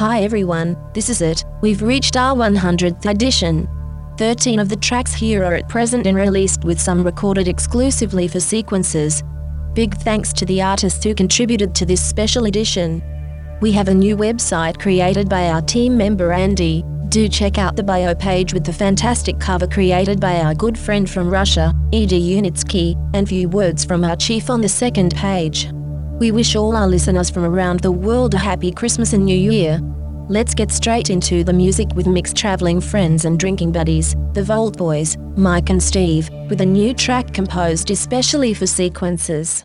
Hi everyone, this is it. We've reached our 100th edition. 13 of the tracks here are at present and released with some recorded exclusively for sequences. Big thanks to the artists who contributed to this special edition. We have a new website created by our team member Andy. Do check out the bio page with the fantastic cover created by our good friend from Russia, Edi Unitsky, and few words from our chief on the second page. We wish all our listeners from around the world a happy Christmas and New Year. Let's get straight into the music with mixed traveling friends and drinking buddies, the Volt Boys, Mike and Steve, with a new track composed especially for sequences.